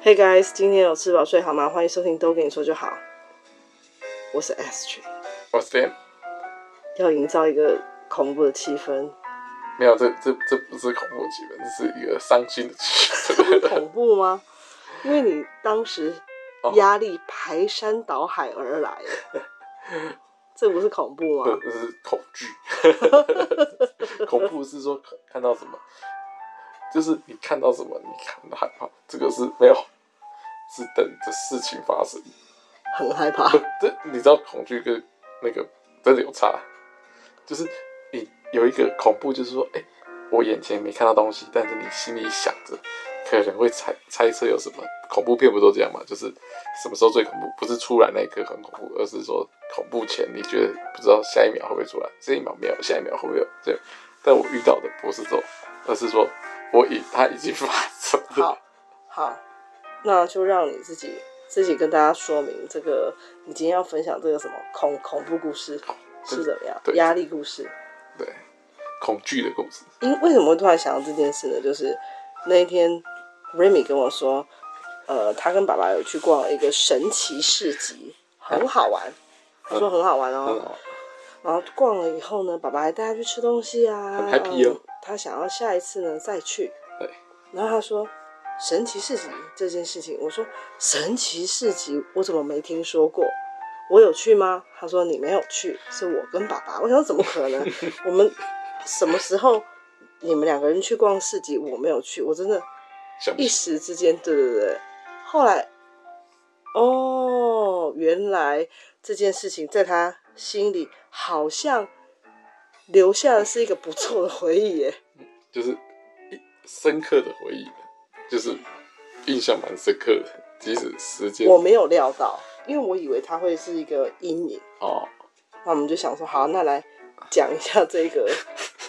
Hey guys，今天有吃饱睡好吗？欢迎收听都跟你说就好。我是 Astrid，我是 Sam。要营造一个恐怖的气氛。没有，这这这不是恐怖的气氛，这是一个伤心的气氛。恐怖吗？因为你当时压力排山倒海而来，这不是恐怖吗？这是恐惧。恐怖是说看到什么？就是你看到什么，你看到害怕，这个是没有，是等着事情发生，很害怕。这你知道恐惧跟那个真的有差，就是你有一个恐怖，就是说，哎、欸，我眼前没看到东西，但是你心里想着可能会猜猜测有什么。恐怖片不都这样吗？就是什么时候最恐怖，不是出来那一刻很恐怖，而是说恐怖前你觉得不知道下一秒会不会出来，这一秒没有，下一秒会不会有？这，但我遇到的不是这种，而是说。我已，他已经发生了。好，好，那就让你自己自己跟大家说明这个，你今天要分享这个什么恐恐怖故事是怎么样？压力故事，对，恐惧的故事。因为什么会突然想到这件事呢？就是那一天，Remy 跟我说，呃，他跟爸爸有去逛一个神奇市集，很好玩。他说很好玩哦。然后逛了以后呢，爸爸还带他去吃东西啊，很 happy 哦。他想要下一次呢再去，对。然后他说神奇市集这件事情，我说神奇市集我怎么没听说过？我有去吗？他说你没有去，是我跟爸爸。我想怎么可能？我们什么时候你们两个人去逛市集？我没有去，我真的，一时之间，对对对。后来，哦，原来这件事情在他心里好像。留下的是一个不错的回忆耶，就是深刻的回忆，就是印象蛮深刻的，即使时间我没有料到，因为我以为它会是一个阴影哦。那我们就想说，好，那来讲一下这个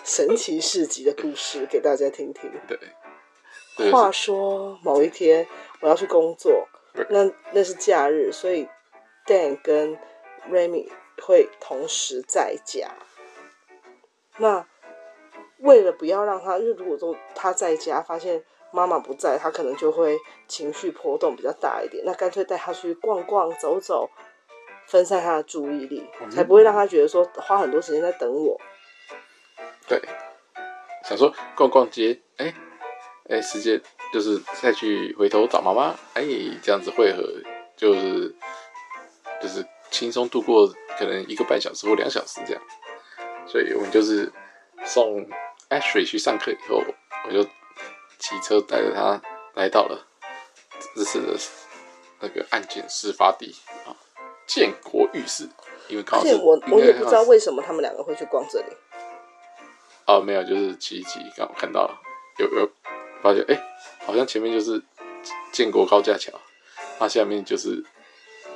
神奇市集的故事给大家听听。对，对话说某一天我要去工作，那那是假日，所以 Dan 跟 Remy 会同时在家。那为了不要让他，因为如果说他在家发现妈妈不在，他可能就会情绪波动比较大一点。那干脆带他去逛逛、走走，分散他的注意力，嗯、才不会让他觉得说花很多时间在等我。对，想说逛逛街，哎、欸、哎，时间就是再去回头找妈妈，哎，这样子会合，就是就是轻松度过可能一个半小时或两小时这样。所以我们就是送 Ashley 去上课以后，我就骑车带着他来到了这次的那个案件事发地啊，建国浴室。因为刚好是，我我也不知道为什么他们两个会去逛这里。哦，没有，就是骑一骑，刚好看到有有发现，哎、欸，好像前面就是建国高架桥，它下面就是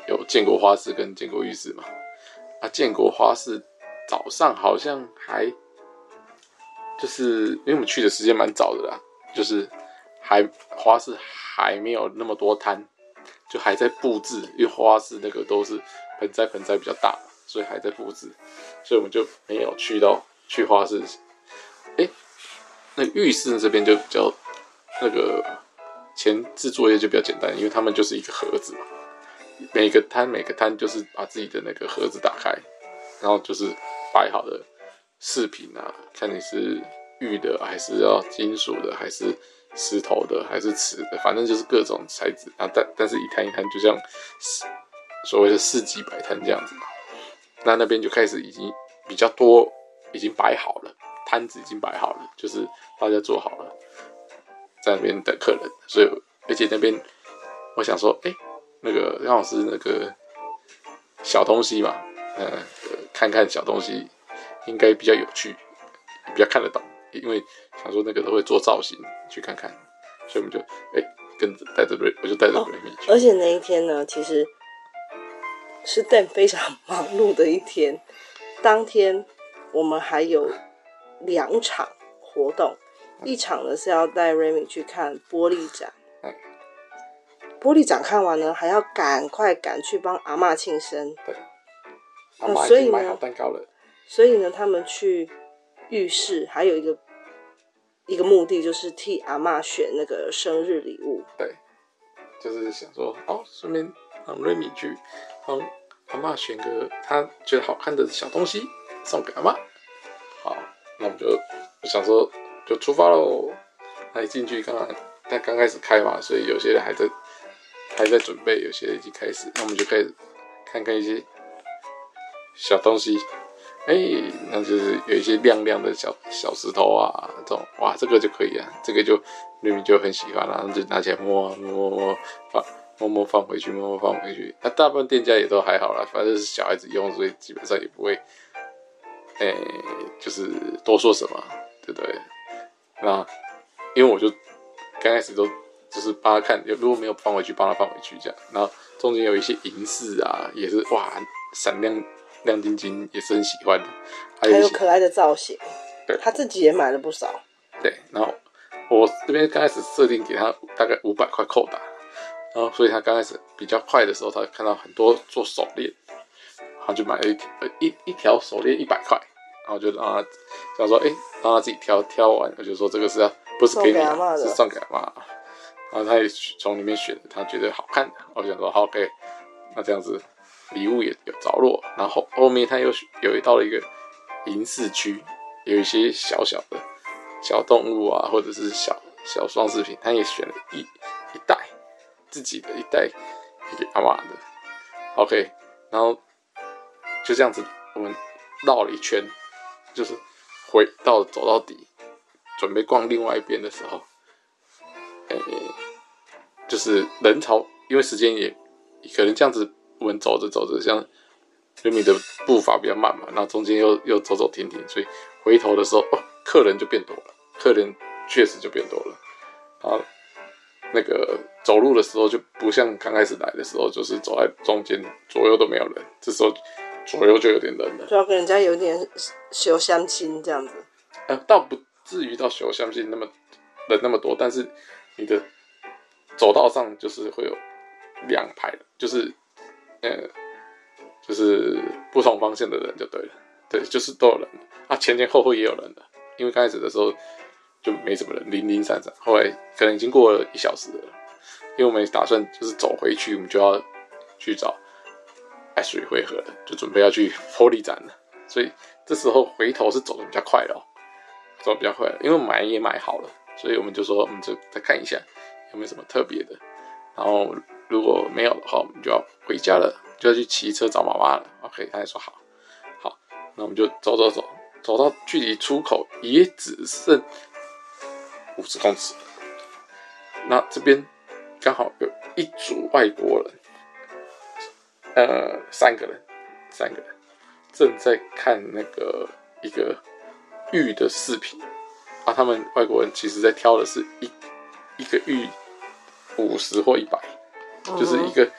有建国花市跟建国浴室嘛。啊，建国花市。早上好像还，就是因为我们去的时间蛮早的啦，就是还花市还没有那么多摊，就还在布置，因为花市那个都是盆栽盆栽比较大，所以还在布置，所以我们就没有去到去花市。哎、那浴室这边就比较那个前置作业就比较简单，因为他们就是一个盒子嘛，每个摊每个摊就是把自己的那个盒子打开，然后就是。摆好的饰品啊，看你是玉的，还是要金属的，还是石头的，还是瓷的，反正就是各种材质啊。但但是一摊一摊，就像所谓的市集摆摊这样子嘛。那那边就开始已经比较多，已经摆好了，摊子已经摆好了，就是大家做好了，在那边等客人。所以而且那边我想说，哎、那个杨老师那个小东西嘛。嗯、呃，看看小东西应该比较有趣，比较看得懂，因为想说那个都会做造型，去看看，所以我们就哎、欸、跟着带着瑞，我就带着瑞米去。而且那一天呢，其实是 Dan 非常 忙碌的一天。当天我们还有两场活动，嗯、一场呢是要带瑞米去看玻璃展，嗯、玻璃展看完呢，还要赶快赶去帮阿嬷庆生。对。那所以买好蛋糕了，所以呢，他们去浴室还有一个一个目的，就是替阿嬷选那个生日礼物。对，就是想说，哦，顺便让瑞米去帮阿妈选个她觉得好看的小东西送给阿妈。好，那我们就想说就出发喽。那一进去刚刚他刚开始开嘛，所以有些人还在还在准备，有些已经开始。那我们就开始看看一些小东西。哎、那就是有一些亮亮的小小石头啊，这种哇，这个就可以啊，这个就明明就很喜欢，然后就拿起来摸摸摸摸放摸摸放回去，摸摸放回去。那大部分店家也都还好啦，反正是小孩子用，所以基本上也不会，哎、就是多说什么，对不对？那因为我就刚开始都就是帮他看，如果没有放回去，帮他放回去这样。然后中间有一些银饰啊，也是哇，闪亮。亮晶晶也是很喜欢的，还有，可爱的造型，对，他自己也买了不少。对，然后我这边刚开始设定给他大概五百块扣打，然后所以他刚开始比较快的时候，他看到很多做手链，然后就买了一条一一条手链一百块，然后就让他想说，哎，让他自己挑挑完，我就说这个是要不是给你，是送给阿嬷，然后他也从里面选他觉得好看的，我想说好，OK，那这样子。礼物也有着落，然后后面他又有一到了一个银饰区，有一些小小的小动物啊，或者是小小装饰品，他也选了一一袋自己的一袋给阿妈的。OK，然后就这样子，我们绕了一圈，就是回到走到底，准备逛另外一边的时候，哎，就是人潮，因为时间也可能这样子。我们走着走着，像瑞米的步伐比较慢嘛，然后中间又又走走停停，所以回头的时候，哦，客人就变多了，客人确实就变多了。然后那个走路的时候就不像刚开始来的时候，就是走在中间，左右都没有人，这时候左右就有点冷了，就要跟人家有点小相亲这样子。呃，倒不至于到小相亲那么人那么多，但是你的走道上就是会有两排，就是。呃，就是不同方向的人就对了，对，就是都有人啊，前前后后也有人的，因为刚开始的时候就没什么人，零零散散，后来可能已经过了一小时了，因为我们打算就是走回去，我们就要去找爱水会合的，就准备要去玻璃展了，所以这时候回头是走的比较快的哦，走的比较快，因为买也买好了，所以我们就说我们就再看一下。有没什么特别的，然后。如果没有的话，我们就要回家了，就要去骑车找妈妈了。OK，他还说好，好，那我们就走走走，走到距离出口也只剩五十公尺。那这边刚好有一组外国人，呃，三个人，三个人正在看那个一个玉的视频，啊，他们外国人其实在挑的是一一个玉五十或一百。就是一个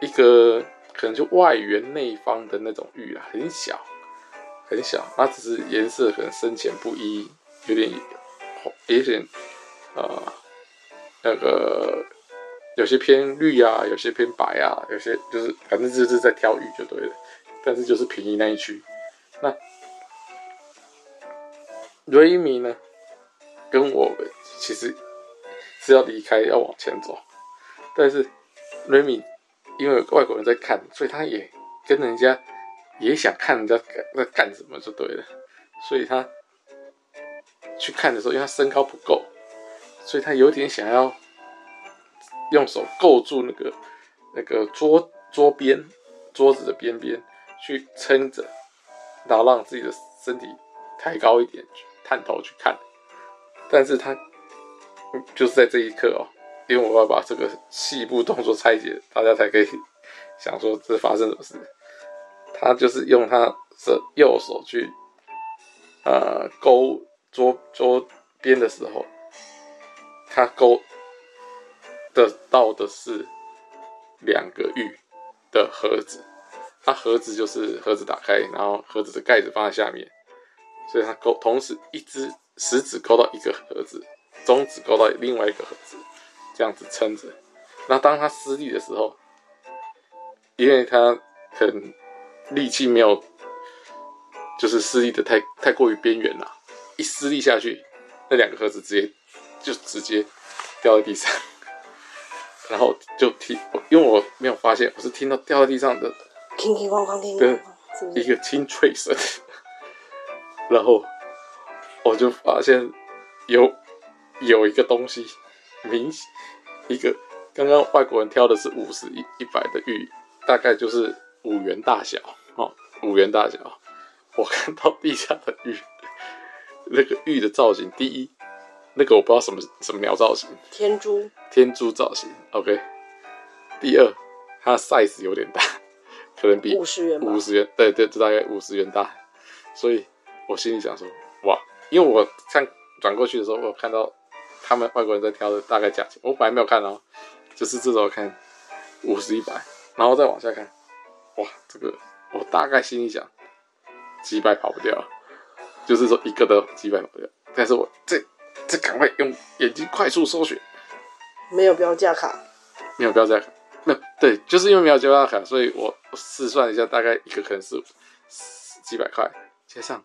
一个可能就外圆内方的那种玉啊，很小很小，它只是颜色可能深浅不一，有点有点呃那个有些偏绿啊，有些偏白啊，有些就是反正就是在挑玉就对了，但是就是便宜那一区。那瑞米呢，跟我们其实是要离开，要往前走。但是，Remy 因为外国人在看，所以他也跟人家也想看人家在干什么就对了。所以他去看的时候，因为他身高不够，所以他有点想要用手够住那个那个桌桌边桌子的边边去撑着，然后让自己的身体抬高一点，探头去看。但是他就是在这一刻哦。因为我要把这个细部动作拆解，大家才可以想说这发生什么事。他就是用他的右手去呃勾桌桌边的时候，他勾得到的是两个玉的盒子。他盒子就是盒子打开，然后盒子的盖子放在下面，所以他勾同时一只食指勾到一个盒子，中指勾到另外一个盒子。这样子撑着，那当他施力的时候，因为他可能力气没有，就是施力的太太过于边缘了，一施力下去，那两个盒子直接就直接掉在地上，然后就听，因为我没有发现，我是听到掉在地上的，叮叮咣咣，叮对，一个清脆声，然后我就发现有有一个东西，明一个刚刚外国人挑的是五十一一百的玉，大概就是五元大小哦，五元大小。我看到地下的玉，那个玉的造型，第一，那个我不知道什么什么鸟造型，天珠，天珠造型，OK。第二，它的 size 有点大，可能比五十元，五十元，对对，就大概五十元大。所以我心里想说，哇，因为我看转过去的时候，我看到他们外国人在挑的大概价钱，我本来没有看哦，就是这时候看五十一百，然后再往下看，哇，这个我大概心里想。几百跑不掉，就是说一个都几百跑不掉。但是我这这赶快用眼睛快速搜寻，没有标价卡，没有标价卡，没有对，就是因为没有标价卡，所以我我试算一下，大概一个可能是几百块，加上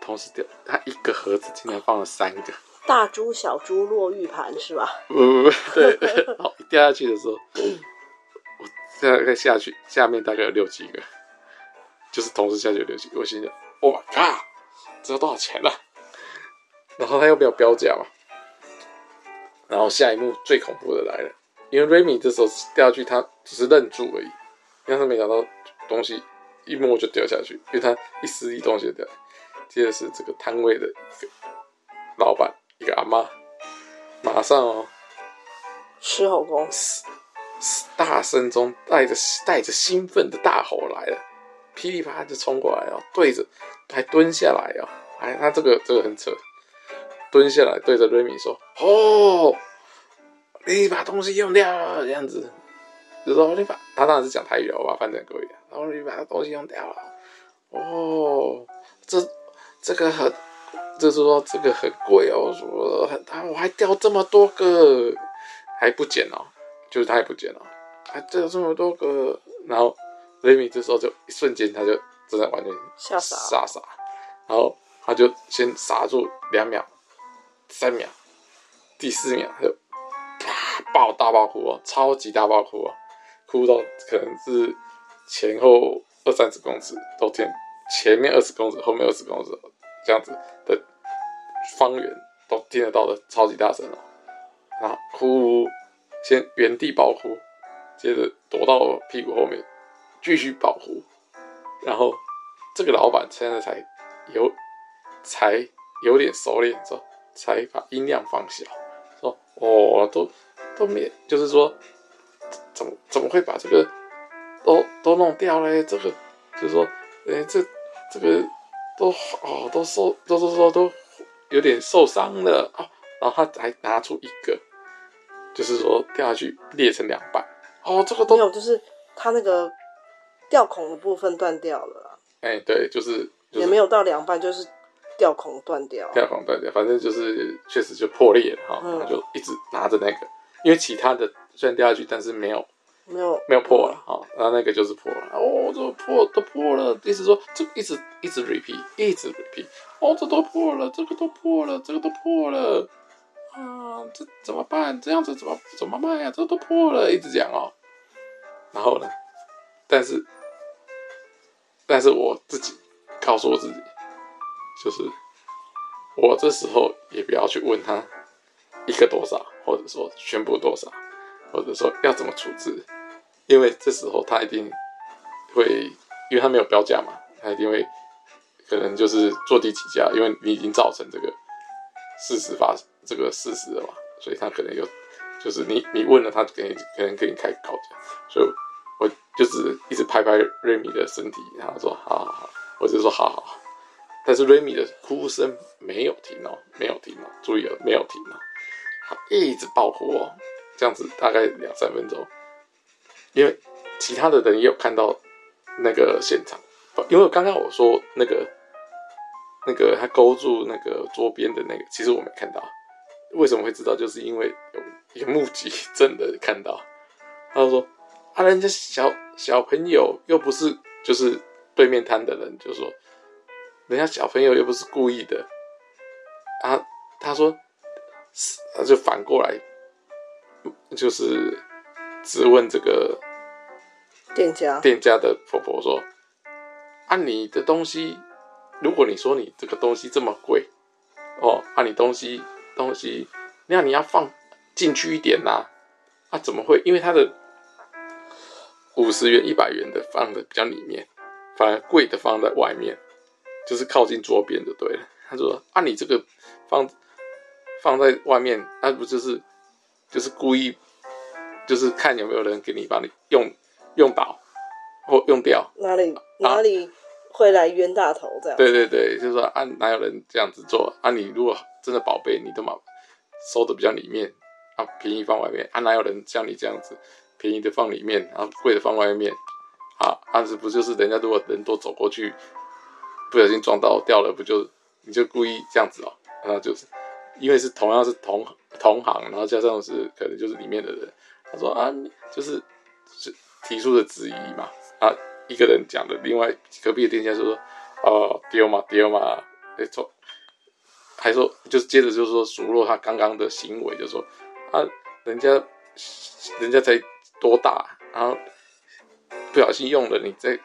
同时掉，它一个盒子竟然放了三个大珠小珠落玉盘是吧？不不不，对，好掉下去的时候，我大概下去下面大概有六七个。就是同时下去六七个，我心想，Oh my god，这要多少钱了？然后他又没有标价嘛。然后下一幕最恐怖的来了，因为瑞米这时候掉下去，他只是愣住而已，因为他没想到东西一摸就掉下去，因为他一丝一东西就掉。接着是这个摊位的老板，一个阿妈，马上哦，狮吼功，大声中带着带着兴奋的大吼来了。噼里啪啦就冲过来哦，对着还蹲下来哦，哎，他这个这个很扯，蹲下来对着瑞米说：“哦，你把东西用掉了，这样子，就说你把他当然是讲台语了，我把它翻成国语，然后你把东西用掉了，哦，这这个很，就是说这个很贵哦，说很大，我还掉这么多个，还不捡哦，就是他也不捡哦，还掉这么多个，然后。”雷米这时候就一瞬间，他就真的完全吓傻，傻傻，然后他就先傻住两秒、三秒，第四秒他就啪爆大爆哭哦，超级大爆哭哦，哭到可能是前后二三十公尺都听，前面二十公尺，后面二十公尺这样子方圆都听得到的超级大声哦，然后哭先原地爆哭，接着躲到屁股后面。继续保护，然后这个老板现在才有才有点熟练，说才把音量放小，说哦，都都没，就是说怎么怎么会把这个都都弄掉嘞？这个就是说，哎，这这个都哦都受都都说都有点受伤了啊，然后他还拿出一个，就是说掉下去裂成两半，哦，这个都没有，就是他那个。吊孔的部分断掉了，哎、欸，对，就是、就是、也没有到两半，就是吊孔断掉，吊孔断掉，反正就是确实就破裂了哈，他、嗯、就一直拿着那个，因为其他的虽然掉下去，但是没有没有没有破了哈，然后那个就是破了，哦，这破都破了，意思说这一直一直 repeat，一直 repeat，哦，这都破了，这个都破了，这个都破了，啊，这怎么办？这样子怎么怎么办呀？这都破了，一直讲哦，然后呢，但是。但是我自己告诉我自己，就是我这时候也不要去问他一个多少，或者说全部多少，或者说要怎么处置，因为这时候他一定会，因为他没有标价嘛，他一定会可能就是坐地起价，因为你已经造成这个事实发这个事实了嘛，所以他可能就就是你你问了他，给你可能给你开高价，所以。我就只一直拍拍瑞米的身体，然后说好好好，我就说好好好。但是瑞米的哭声没有停哦，没有停哦，注意了，没有停哦，他一直爆哭哦，这样子大概两三分钟。因为其他的人也有看到那个现场，因为刚刚我说那个那个他勾住那个桌边的那个，其实我没看到。为什么会知道？就是因为有一个目击证的看到，他就说。啊，人家小小朋友又不是，就是对面摊的人，就说，人家小朋友又不是故意的，啊，他说，他就反过来，就是质问这个店家店家的婆婆说：“啊，你的东西，如果你说你这个东西这么贵，哦，啊，你东西东西，那你要放进去一点呐，啊，啊，怎么会？因为它的五十元、一百元的放的比较里面，反而贵的放在外面，就是靠近桌边就，对了。”他说：“啊，你这个放放在外面，那不就是就是故意，就是看有没有人给你把你用用倒或用掉？哪里哪里会来冤大头这样？对对对，就是说啊，哪有人这样子做啊？你如果真的宝贝，你都嘛收的比较里面啊，便宜放外面啊？哪有人像你这样子便宜的放里面，然后贵的放外面？啊，啊，这不就是人家如果人多走过去，不小心撞到掉了，不就？”你就故意这样子哦，然后就是因为是同样是同同行，然后加上是可能就是里面的人，他说啊，就是是提出的质疑嘛，啊，一个人讲的，另外隔壁的店家就说哦，丢嘛丢嘛，没错，还说就是接着就是说数落他刚刚的行为，就说啊，人家人家才多大，然后不小心用了，你再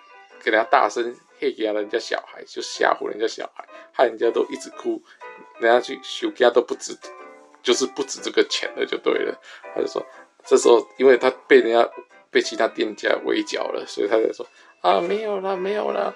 给人家大声。嘿给人家小孩，就吓唬人家小孩，害人家都一直哭，人家去修家都不止，就是不止这个钱了，就对了。他就说，这时候因为他被人家被其他店家围剿了，所以他就说啊，没有啦，没有啦。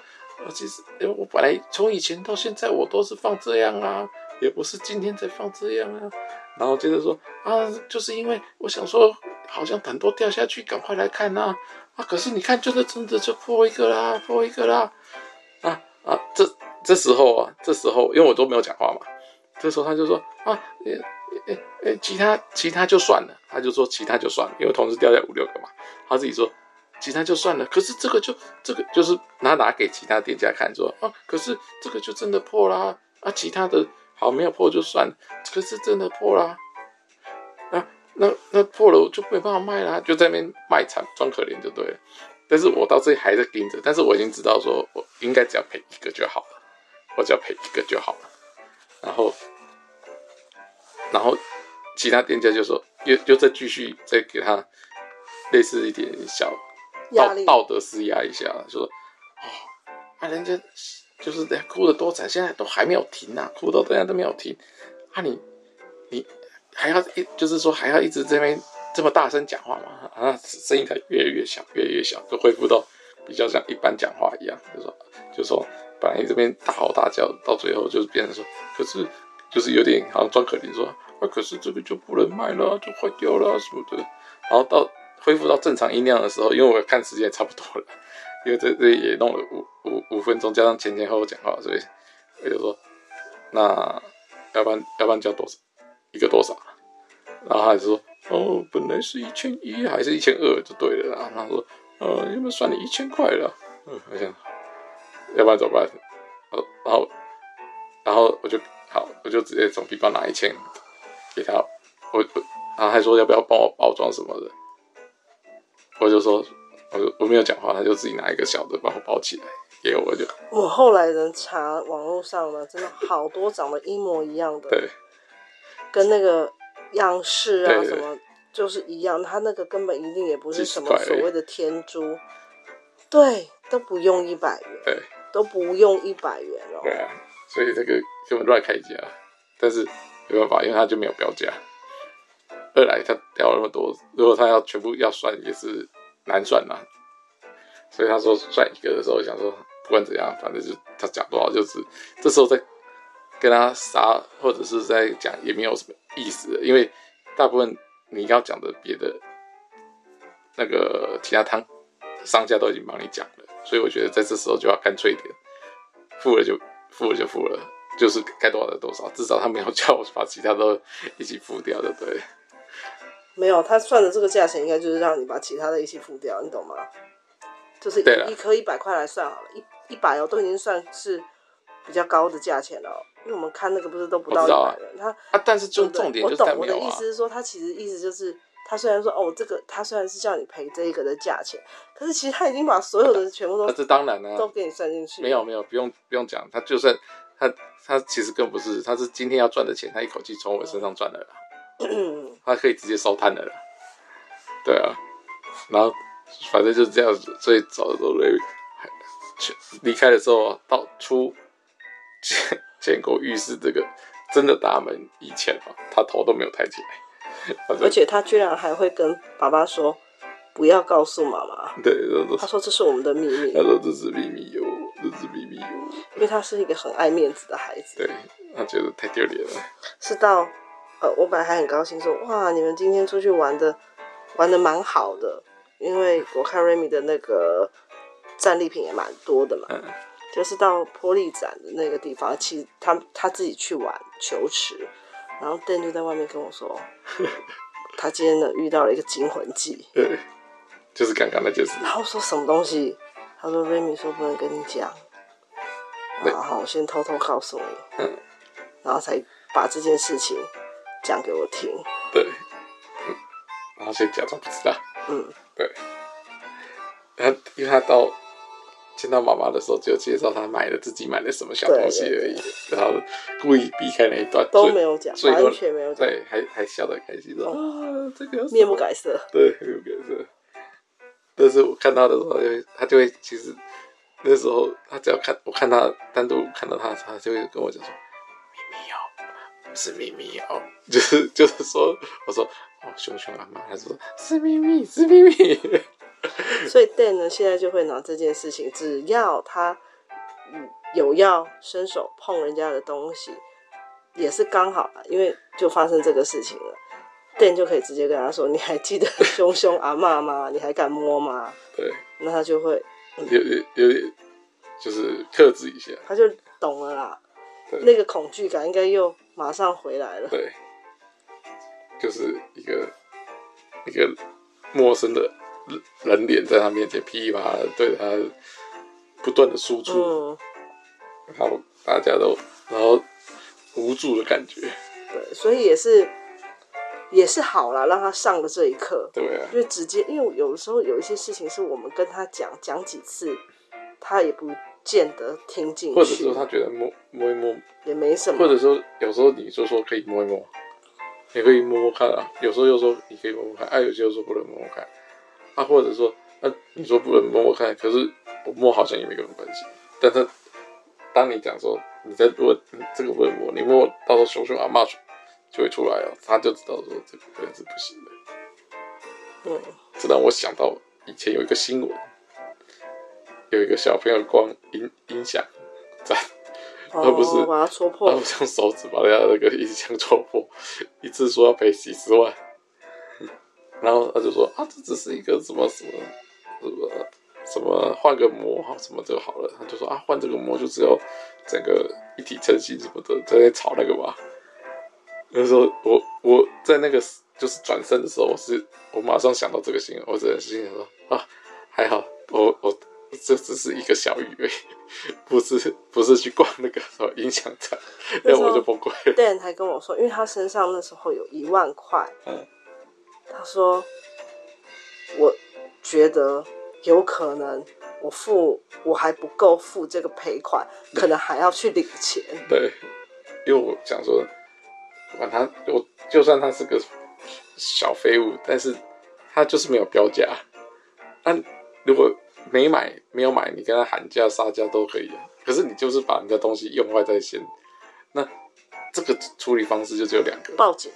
其实，因为我本来从以前到现在我都是放这样啊，也不是今天才放这样啊。然后接着说啊，就是因为我想说，好像很多掉下去，赶快来看呐。啊！可是你看，就是真的就破一个啦，破一个啦，啊啊！这这时候啊，这时候因为我都没有讲话嘛，这时候他就说啊，诶诶诶，其他其他就算了，他就说其他就算了，因为同时掉下五六个嘛，他自己说其他就算了。可是这个就这个就是拿拿给其他店家看，说啊，可是这个就真的破啦，啊，其他的好没有破就算了，可是真的破啦。那那破了我就没办法卖啦，就在那边卖惨装可怜就对了。但是我到这里还在盯着，但是我已经知道说我应该只要赔一个就好了，我只要赔一个就好了。然后，然后其他店家就说又又再继续再给他类似一点小道道德施压一下，就说哦，啊人家就是在哭的多惨，现在都还没有停呐、啊，哭到现在都没有停，啊你你。还要一，就是说还要一直这边这么大声讲话嘛？啊，声音才越来越小，越来越小，就恢复到比较像一般讲话一样。就说，就说本来这边大吼大叫，到最后就是变成说，可是就是有点好像装可怜，说啊，可是这个就不能卖了，就坏掉了什么的。然后到恢复到正常音量的时候，因为我看时间也差不多了，因为这这也弄了五五五分钟，加上前前后后讲话，所以我就说，那要不然要不然交多少？一个多少？然后他就说：“哦，本来是一千一，还是一千二就对了。”然后说：“呃，有没有算你一千块了？”嗯，我想，要不然怎么办？然后，然后我就，就直接从皮包拿一千给他。我，然后还说要不要帮我包装什么的？我就说，我就我没有讲话，他就自己拿一个小的帮我包起来给我，我就。我后来人查网络上呢，真的好多长得一模一样的。对。跟那个样式啊什么就是一样，他那个根本一定也不是什么所谓的天珠，对，都不用一百元，对，都不用一百元哦。对啊，所以这个根本乱开价，但是没办法，因为他就没有标价。二来他掉了那么多，如果他要全部要算也是难算呐，所以他说算一个的时候，想说不管怎样，反正就他讲多少就是这时候再。跟他杀或者是在讲也没有什么意思，因为大部分你要讲的别的那个其他汤商家都已经帮你讲了，所以我觉得在这时候就要干脆一点，付了就付了就付了，就是该多少的多少，至少他没有叫我把其他都一起付掉对不，对。没有，他算的这个价钱应该就是让你把其他的一起付掉，你懂吗？就是一颗一百块来算好了，一一百哦都已经算是比较高的价钱了。因为我们看那个不是都不到一百元，他啊，但是就重点就是我懂我的意思是说，他其实意思就是，他虽然说哦，这个他虽然是叫你赔这一个的价钱，可是其实他已经把所有的全部都，这当然了，都给你算进去。没有没有，不用不用讲，他就算他他其实更不是，他是今天要赚的钱，他一口气从我身上赚了啦，他可以直接烧摊的了，对啊，然后反正就是这样子，所以走的时候，Remy 离开的时候到出建建国浴室这个真的大门以前啊，他头都没有抬起来，而且他居然还会跟爸爸说不要告诉妈妈。对，他说这是我们的秘密。他说这是秘密哟，这是秘密哟。因为他是一个很爱面子的孩子。对，他觉得太丢脸了。是到呃，我本来还很高兴说哇，你们今天出去玩的玩的蛮好的，因为我看 Remy 的那个。战利品也蛮多的嘛，嗯、就是到玻璃展的那个地方，其实他他自己去玩球池，然后 Dan 就在外面跟我说，他今天呢遇到了一个惊魂记，对，就是刚刚那件事。然后说什么东西？他说 Remy 说不能跟你讲，然后我先偷偷告诉你，嗯，然后才把这件事情讲给我听，对，嗯，然后先假装不知道，嗯，对，他因为他到。见到妈妈的时候，就介绍他买了自己买了什么小东西而已，然后故意避开那一段，都没有讲，完全没有讲，对，还还笑得很开心，说、哦、啊，这个面不改色，对，面不改色。但是我看到的时候，他就会其实那时候他只要看我看他单独看到他，他就会跟我讲说秘密哦，是秘密哦，就是就是说，我说哦，熊熊阿妈，他说是秘密，是秘密。所以 Dan 呢，现在就会拿这件事情，只要他有要伸手碰人家的东西，也是刚好了，因为就发生这个事情了，Dan 就可以直接跟他说：“你还记得 熊熊阿嬷吗？你还敢摸吗？”对，那他就会有有有点就是克制一下，他就懂了啦，那个恐惧感应该又马上回来了。对，就是一个一个陌生的。人脸在他面前噼里啪啦对他不断的输出，嗯、然后大家都然后无助的感觉，对，所以也是也是好啦，让他上了这一课，对啊，就直接因为有的时候有一些事情是我们跟他讲讲几次，他也不见得听进去，或者说他觉得摸摸一摸。也没什么，或者说有时候你就说可以摸一摸，你可以摸摸看啊，有时候又说你可以摸摸看，哎、啊，有些又说不能摸摸看。啊，或者说，啊，你说不能摸摸看，可是我摸好像也没什么关系。但是，当你讲说你在问这个不能摸，你摸到时候熊熊阿嬷就会出来了，他就知道说这个可能是不行的。嗯，这让我想到以前有一个新闻，有一个小朋友光音音响在，而、哦、不是把它戳破，然后用手指把人家那个音响戳破，一次说要赔几十万。然后他就说啊，这只是一个什么什么什么什么换个膜哈，什么就好了。他就说啊，换这个膜就只有整个一体成型什么的，在那炒那个嘛。那时候我我在那个就是转身的时候，我是我马上想到这个新闻，我只能心想说啊，还好我我这只是一个小雨而已，不是不是去逛那个什么音响展，那我就崩溃了。Dan 还跟我说，因为他身上那时候有一万块，嗯。他说：“我觉得有可能我付我还不够付这个赔款，可能还要去领钱。”对，因为我想说，管他，我就算他是个小废物，但是他就是没有标价。那如果没买没有买，你跟他喊价杀价都可以啊。可是你就是把人家东西用坏在先，那这个处理方式就只有两个：报警。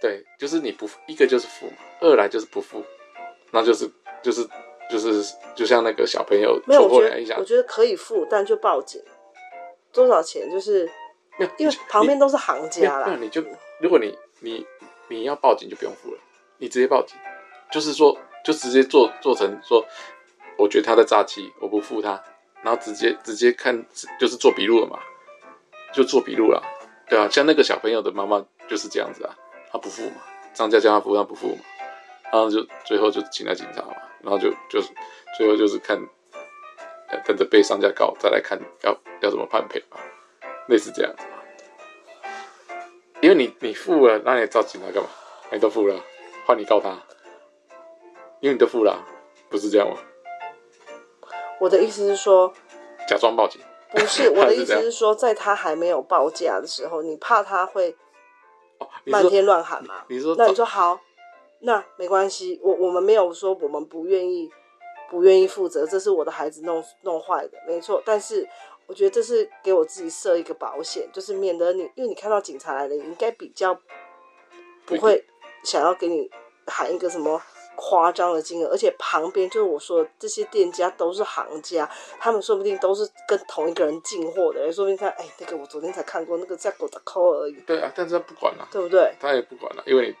对，就是你不付，一个就是付嘛，二来就是不付，那就是就是就是就像那个小朋友没有，我觉得我觉得可以付，但就报警，多少钱就是，因为旁边都是行家啦。那你就如果你你你要报警就不用付了，你直接报警，就是说就直接做做成说，我觉得他在诈欺，我不付他，然后直接直接看就是做笔录了嘛，就做笔录了，对啊，像那个小朋友的妈妈就是这样子啊。他不付嘛，商家叫他付，他不付嘛，然后就最后就请来警察嘛，然后就就是最后就是看，等着被商家告，再来看要要怎么判赔嘛，类似这样子嘛。因为你你付了，那你找警察干嘛？你都付了，换你告他，因为你都付了，不是这样吗？我的意思是说，假装报警，不是我的 意思是说，在他还没有报价的时候，你怕他会。漫天乱喊嘛？你说，那你说好，那没关系，我我们没有说我们不愿意不愿意负责，这是我的孩子弄弄坏的，没错。但是我觉得这是给我自己设一个保险，就是免得你因为你看到警察来了，你应该比较不会想要给你喊一个什么。夸张的金额，而且旁边就是我说的这些店家都是行家，他们说不定都是跟同一个人进货的，说不定他哎，那个我昨天才看过，那个在狗的扣而已。对啊，但是他不管了，对不对？他也不管了，因为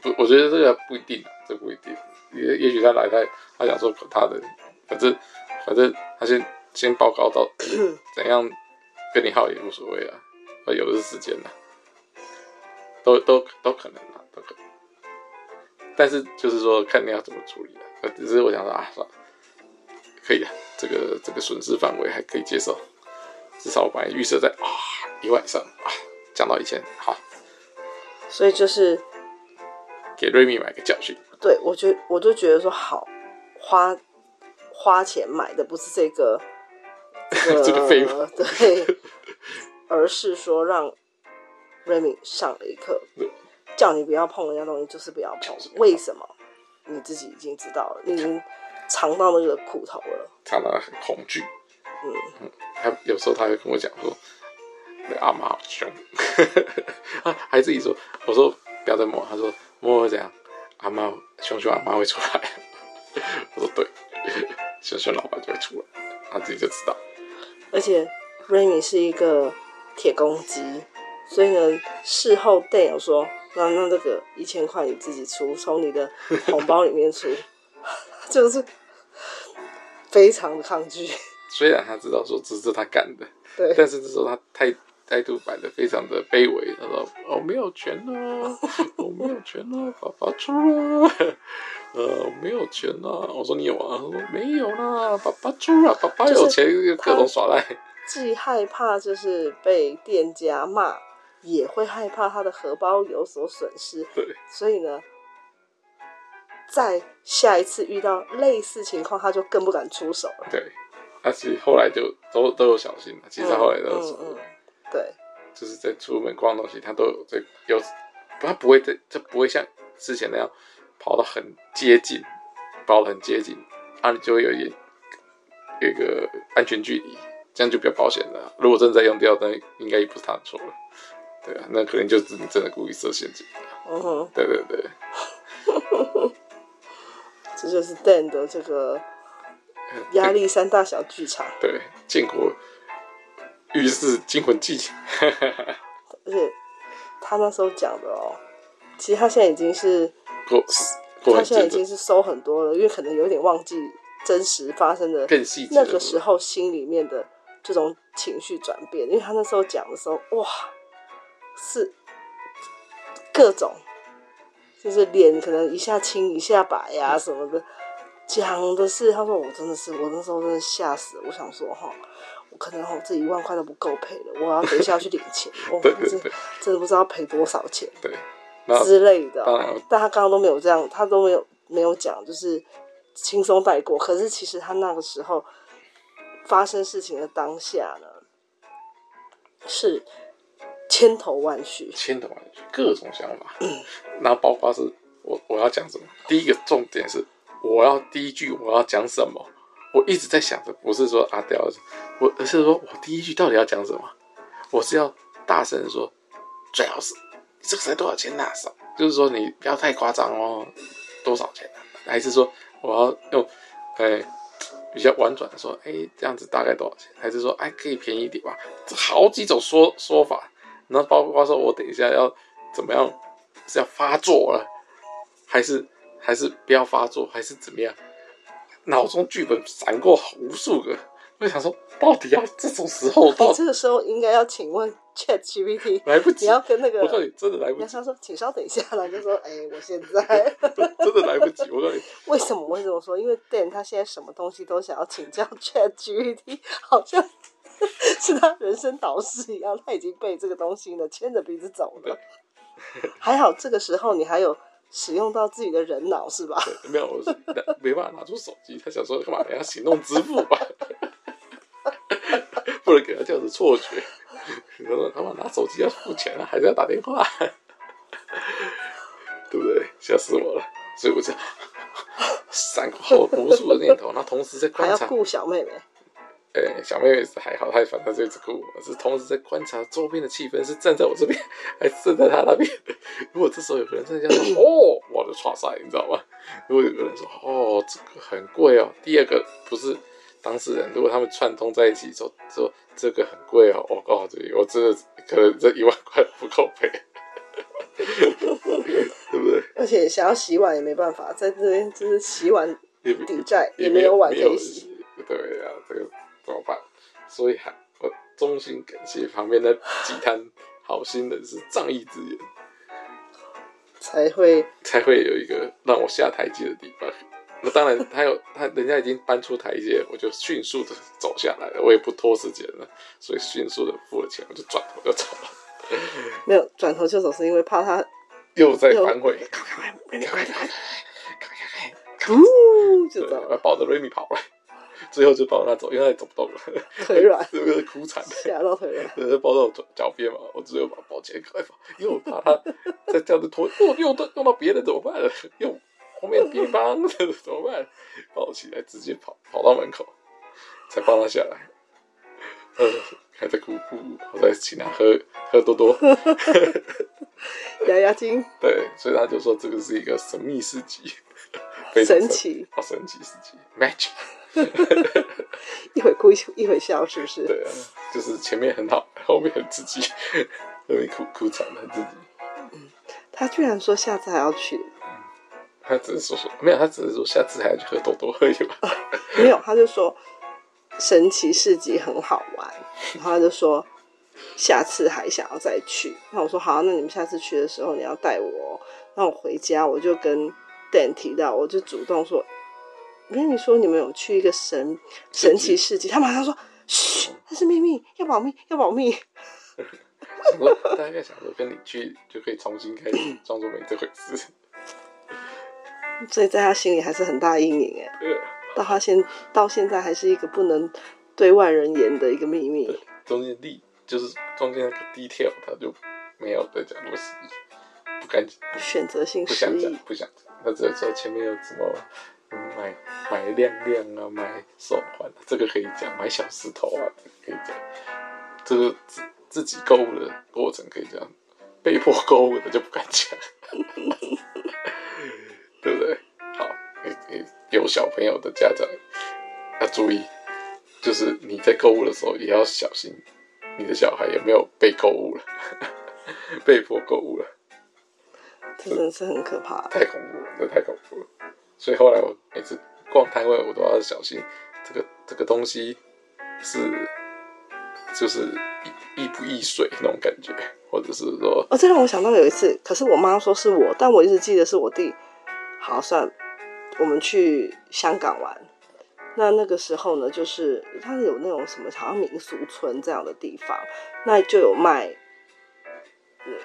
不，我觉得这个不一定，这、不一定，也也许他来他他想说他的，反正反正他先先报告到怎样跟你耗也无所谓啊，有的是时间啊，都都都可能啊，都可能。但是就是说，看你要怎么处理了。只是我想说啊，算了，可以的，这个这个损失范围还可以接受，至少我把预设在啊一万以上啊，降到一千，好。所以就是给瑞米买个教训。对，我觉我就觉得说好，花花钱买的不是这个这 个废物，对，而是说让瑞米上了一课。叫你不要碰人家东西，就是不要碰。为什么？你自己已经知道了，你已经尝到那个苦头了，尝到很恐惧。嗯嗯，他有时候他会跟我讲说：“阿妈好凶。”他还自己说：“我说不要再摸。”他说：“摸会怎样？阿妈凶凶，阿妈会出来。” 我说：“对，凶凶，老爸就会出来。”他自己就知道。而且瑞米是一个铁公鸡，所以呢，事后 Dan 有说。那那这个一千块你自己出，从你的红包里面出，就是非常的抗拒。虽然他知道说这是他干的，对，但是这时候他态态度摆的非常的卑微。他说：“我、哦、没有钱啊，我、哦、没有钱啊，爸爸出啊，呃，没有钱啊。”我说：“你有啊？”他说：“没有啦，爸爸出啊，爸爸有钱，就是、各种耍赖。”既害怕就是被店家骂。也会害怕他的荷包有所损失，对，所以呢，在下一次遇到类似情况，他就更不敢出手了。对，他其实后来就都都有小心了。其实他后来都有说、嗯嗯嗯，对，就是在出门逛东西，他都有在有，他不会在，他不会像之前那样跑得很接近，跑得很接近，啊，你就会有一点有一个安全距离，这样就比较保险了。如果真的在用掉，那应该也不是他的错了。对啊，那可能就是你真的故意设陷阱。嗯哼，对对对，这就是 Dan 的这个压力山大小剧场。对，建国浴室惊魂记。而且他那时候讲的哦，其实他现在已经是，他现在已经是收很多了，因为可能有点忘记真实发生的更细那个时候心里面的这种情绪转变，因为他那时候讲的时候，哇。是各种，就是脸可能一下青一下白呀、啊、什么的，讲的是他说我真的是我那时候真的吓死了，我想说哈，我可能哈这一万块都不够赔了，我要等一下要去领钱，我真真的不知道赔多少钱，对之类的，但他刚刚都没有这样，他都没有没有讲，就是轻松带过。可是其实他那个时候发生事情的当下呢，是。千头万绪，千头万绪，各种想法。然后包括是我我要讲什么？第一个重点是我要第一句我要讲什么？我一直在想着，不是说阿刁，我而是说我第一句到底要讲什么？我是要大声说，最好是你这个才多少钱？呐少，就是说你不要太夸张哦，多少钱？还是说我要用哎比较婉转的说，哎这样子大概多少钱？还是说哎可以便宜一点吧？这好几种说说法。那包括说，我等一下要怎么样？是要发作了，还是还是不要发作，还是怎么样？脑中剧本闪过无数个，我想说，到底要这种时候？到这个时候应该要请问 Chat GPT，来不及，你要跟那个，我告诉你，真的来不及。他说，请稍等一下，他就说，哎、欸，我现在 真的来不及。我告诉你，为什么我会这么说？因为 Dan 他现在什么东西都想要请教 Chat GPT，好像。是他人生导师一样，他已经被这个东西呢牵着鼻子走了。还好这个时候你还有使用到自己的人脑，是吧？没有，我是没办法拿出手机。他想说干嘛？人家行动支付吧，不能给他这样子错觉。他说他妈拿手机要付钱了，还是要打电话？对不对？吓死我了！所以我就闪过好无数的念头，那同时在观察。还要顾小妹妹。哎、欸，小妹妹是还好，她反正就一直哭。我是同时在观察周边的气氛，是站在我这边，还是站在她那边？如果这时候有个人在讲说：“哦，我的剉赛，你知道吗？”如果有个人说：“哦，这个很贵哦。”第二个不是当事人，如果他们串通在一起说说这个很贵哦，我告诉你，我真的可能这一万块不够赔，对不对？而且想要洗碗也没办法，在这边就是洗碗抵债，也没有碗可以洗。对呀、啊，这个。怎么办？所以还我衷心感谢旁边的几摊好心人士仗义之言，才会才会有一个让我下台阶的地方。那当然，他有他人家已经搬出台阶，我就迅速的走下来了，我也不拖时间了，所以迅速的付了钱，我就转头就走了。没有转头就走，是因为怕他又在反悔。快快快快快快快！呜，就走了，抱着瑞米跑了。最后就抱他走，因为他也走不动了，腿软，是不是哭惨？吓到腿软，就抱到脚脚边嘛。我只有把他抱起来，因为我怕他再这样子拖，又又用到别人怎么办？又后面地方怎么办？抱起来直接跑跑到门口，才放他下来。呃，还在哭哭，我在请他喝喝多多，压压惊。对，所以他就说这个是一个神秘事迹，神奇，好神奇事迹，magic。一会哭一会笑，是不是？对啊，就是前面很好，后面很刺激，后面哭哭惨了自己。嗯，他居然说下次还要去。嗯，他只是说说没有，他只是说下次还要去喝多多喝一把。啊，没有，他就说神奇市集很好玩，然后他就说下次还想要再去。那我说好，那你们下次去的时候你要带我。那我回家我就跟 Dan 提到，我就主动说。我跟你说，你们有去一个神神奇市集，他马上说：“嘘，那是秘密，要保密，要保密。”大概想说跟你去就可以重新开始，装作没这回事。所以在他心里还是很大阴影哎。到他现到现在还是一个不能对外人言的一个秘密。中间地就是中间那个 detail，他就没有再讲那么细，不敢选择性不想讲，不想讲。他只是说前面有什么。买买亮亮啊，买手环，这个可以讲；买小石头啊，这个可以讲。这个自自己购物的过程可以讲，被迫购物的就不敢讲，对不对？好，有小朋友的家长要注意，就是你在购物的时候也要小心，你的小孩有没有被购物了，被迫购物了，这真的是很可怕，太恐怖了，这太恐怖了。所以后来我每次逛摊位，我都要小心这个这个东西是就是易易不易碎那种感觉，或者是说哦，这让我想到有一次，可是我妈说是我，但我一直记得是我弟。好，算我们去香港玩，那那个时候呢，就是它有那种什么好像民俗村这样的地方，那就有卖嗯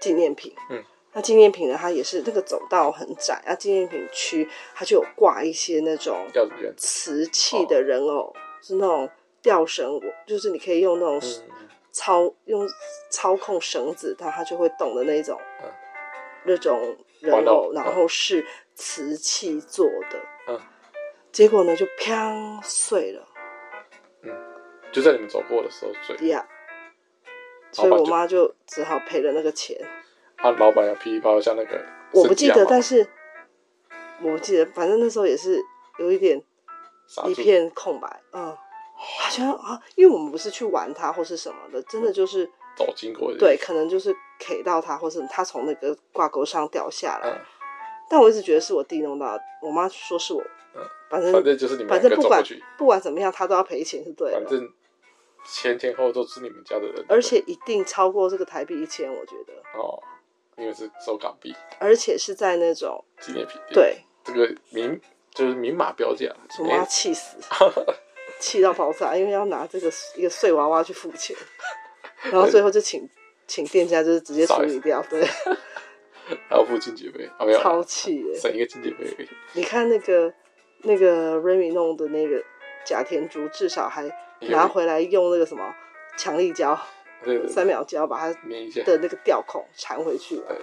纪念品，嗯。那纪念品呢？它也是那个走道很窄，啊，纪念品区它就有挂一些那种瓷器的人偶，是那种吊绳，就是你可以用那种操、嗯、用操控绳子，它它就会动的那种，嗯、那种人偶，然后是瓷器做的，嗯，结果呢就砰碎了，嗯，就在你们走过的时候碎，呀，yeah, 所以我妈就只好赔了那个钱。啊老板要批包像那个，我不记得，但是我不记得，反正那时候也是有一点一片空白，嗯，好像啊，因为我们不是去玩它或是什么的，真的就是走经过，对，可能就是 K 到他，或是他从那个挂钩上掉下来，但我一直觉得是我弟弄到，我妈说是我，嗯，反正反正就是你们，反正不管不管怎么样，他都要赔钱，是对的，反正前前后后都是你们家的人，而且一定超过这个台币一千，我觉得。哦。因为是收港币，而且是在那种纪念品店。对，这个明就是明码标价，我妈气死，气到爆炸，因为要拿这个一个碎娃娃去付钱，然后最后就请请店家就是直接处理掉，对，还要付清洁费，啊没有，超气耶，省一个清洁费。你看那个那个 Remy 弄的那个假天珠，至少还拿回来用那个什么强力胶。对对对，三秒胶把它的那个吊孔缠回去了。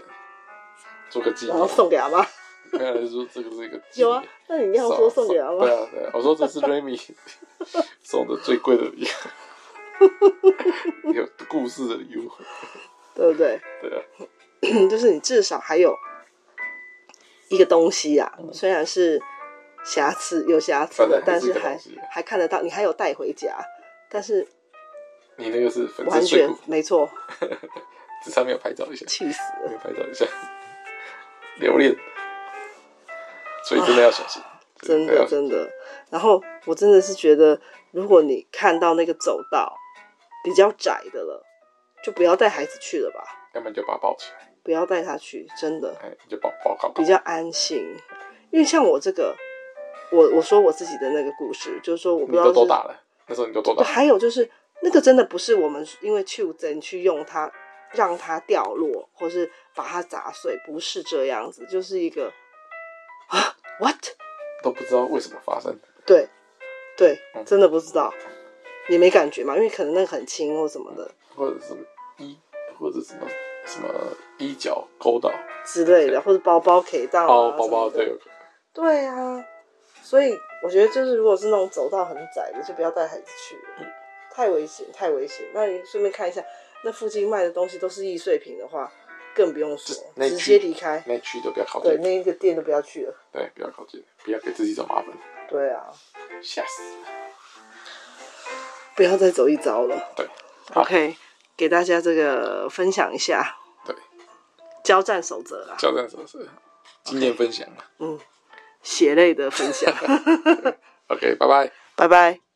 做个纪念，然后送给阿妈。原来说这个是一个有啊，那你要说送给阿妈？对啊对啊，我说这是 Remy 送的最贵的礼物，有故事的礼物，对不对？对啊，就是你至少还有一个东西啊，嗯、虽然是瑕疵有瑕疵的，但是还还看得到，你还有带回家，但是你那个是粉完全没错，只差没有拍照一下，气死了，没有拍照一下，留恋。所以真的要小心，真的真的。然后我真的是觉得，如果你看到那个走道比较窄的了，就不要带孩子去了吧。要不然就把他抱起来，不要带他去，真的。哎，就抱抱抱，比较安心。因为像我这个，我我说我自己的那个故事，就是说我不知道是你都多大了，那时候你就多大。还有就是那个真的不是我们因为去针去用它让它掉落，或是把它砸碎，不是这样子，就是一个。啊，what 都不知道为什么发生。对，对，嗯、真的不知道，也没感觉嘛，因为可能那个很轻或什么的，或者什么衣，或者什么什么衣角勾到之类的，或者包包可以到、啊，包包包对，对啊，所以我觉得就是如果是那种走道很窄的，就不要带孩子去了，嗯、太危险，太危险。那你顺便看一下，那附近卖的东西都是易碎品的话。更不用说，直接离开那区都不要靠近，对，那一个店都不要去了，对，不要靠近，不要给自己找麻烦。对啊，吓死！不要再走一遭了。对，OK，给大家这个分享一下。对，交战守则啊，交战守则，经验分享嘛。嗯，血泪的分享。OK，拜拜，拜拜。